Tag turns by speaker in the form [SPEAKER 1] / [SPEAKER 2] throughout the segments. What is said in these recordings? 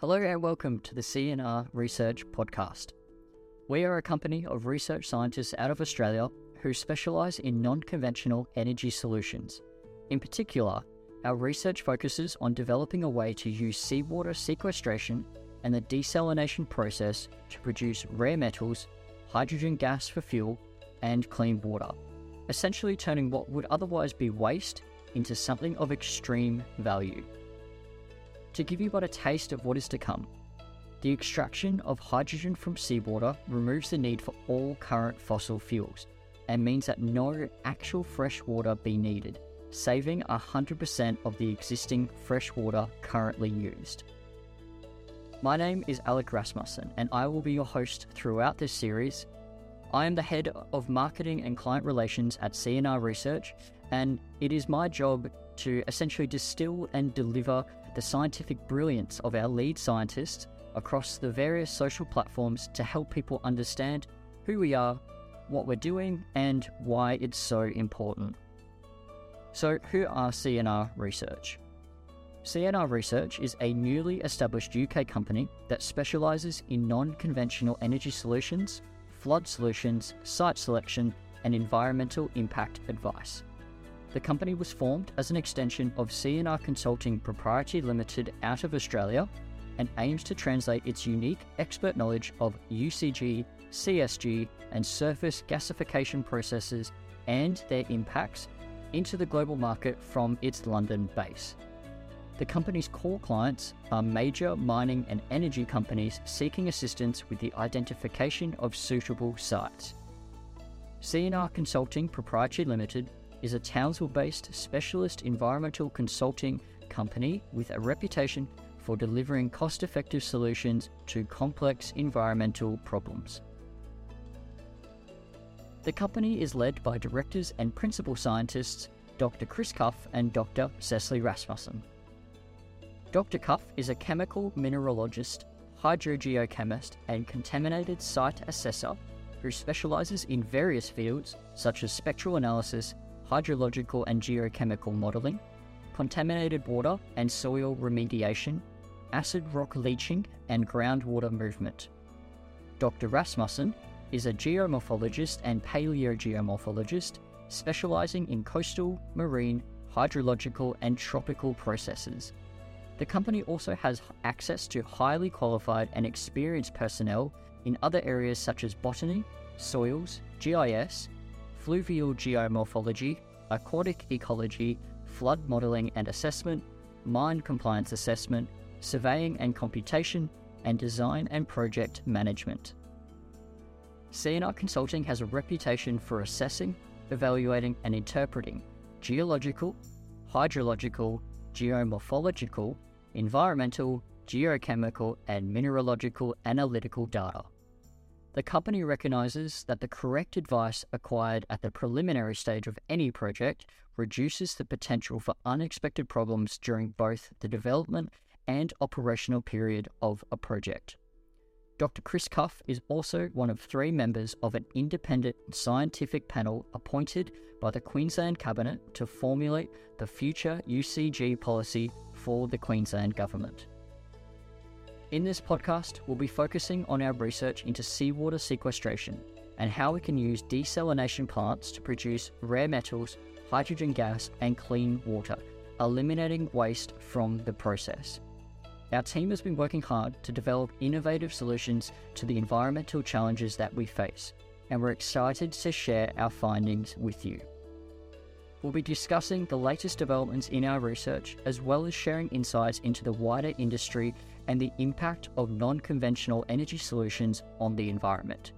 [SPEAKER 1] Hello and welcome to the C&R Research Podcast. We are a company of research scientists out of Australia who specialise in non conventional energy solutions. In particular, our research focuses on developing a way to use seawater sequestration and the desalination process to produce rare metals, hydrogen gas for fuel, and clean water, essentially turning what would otherwise be waste into something of extreme value. To give you but a taste of what is to come, the extraction of hydrogen from seawater removes the need for all current fossil fuels and means that no actual fresh water be needed, saving 100% of the existing fresh water currently used. My name is Alec Rasmussen, and I will be your host throughout this series. I am the head of marketing and client relations at C&R Research, and it is my job to essentially distill and deliver the scientific brilliance of our lead scientists across the various social platforms to help people understand who we are, what we're doing, and why it's so important. So, who are C&R Research? C&R Research is a newly established UK company that specialises in non conventional energy solutions, flood solutions, site selection, and environmental impact advice. The company was formed as an extension of C&R Consulting Proprietary Limited out of Australia and aims to translate its unique expert knowledge of UCG, CSG, and surface gasification processes and their impacts into the global market from its London base. The company's core clients are major mining and energy companies seeking assistance with the identification of suitable sites. C&R Consulting Proprietary Limited is a Townsville based specialist environmental consulting company with a reputation for delivering cost effective solutions to complex environmental problems. The company is led by directors and principal scientists Dr. Chris Cuff and Dr. Cecily Rasmussen. Dr. Cuff is a chemical mineralogist, hydrogeochemist, and contaminated site assessor who specialises in various fields such as spectral analysis, hydrological and geochemical modelling, contaminated water and soil remediation, acid rock leaching, and groundwater movement. Dr. Rasmussen is a geomorphologist and paleogeomorphologist specialising in coastal, marine, hydrological, and tropical processes. The company also has access to highly qualified and experienced personnel in other areas such as botany, soils, GIS, fluvial geomorphology, aquatic ecology, flood modelling and assessment, mine compliance assessment, surveying and computation, and design and project management. C&R Consulting has a reputation for assessing, evaluating, and interpreting geological, hydrological, geomorphological, environmental, geochemical, and mineralogical analytical data. The company recognises that the correct advice acquired at the preliminary stage of any project reduces the potential for unexpected problems during both the development and operational period of a project. Dr. Chris Cuff is also one of three members of an independent scientific panel appointed by the Queensland Cabinet to formulate the future UCG policy for the Queensland Government. In this podcast, we'll be focusing on our research into seawater sequestration and how we can use desalination plants to produce rare metals, hydrogen gas, and clean water, eliminating waste from the process. Our team has been working hard to develop innovative solutions to the environmental challenges that we face, and we're excited to share our findings with you. We'll be discussing the latest developments in our research, as well as sharing insights into the wider industry and the impact of non conventional energy solutions on the environment.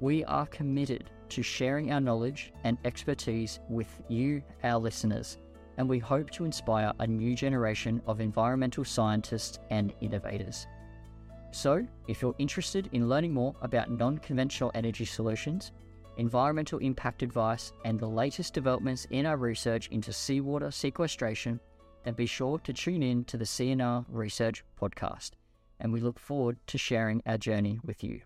[SPEAKER 1] We are committed to sharing our knowledge and expertise with you, our listeners, and we hope to inspire a new generation of environmental scientists and innovators. So, if you're interested in learning more about non conventional energy solutions, environmental impact advice, and the latest developments in our research into seawater sequestration, then be sure to tune in to the C&R Research Podcast. And we look forward to sharing our journey with you.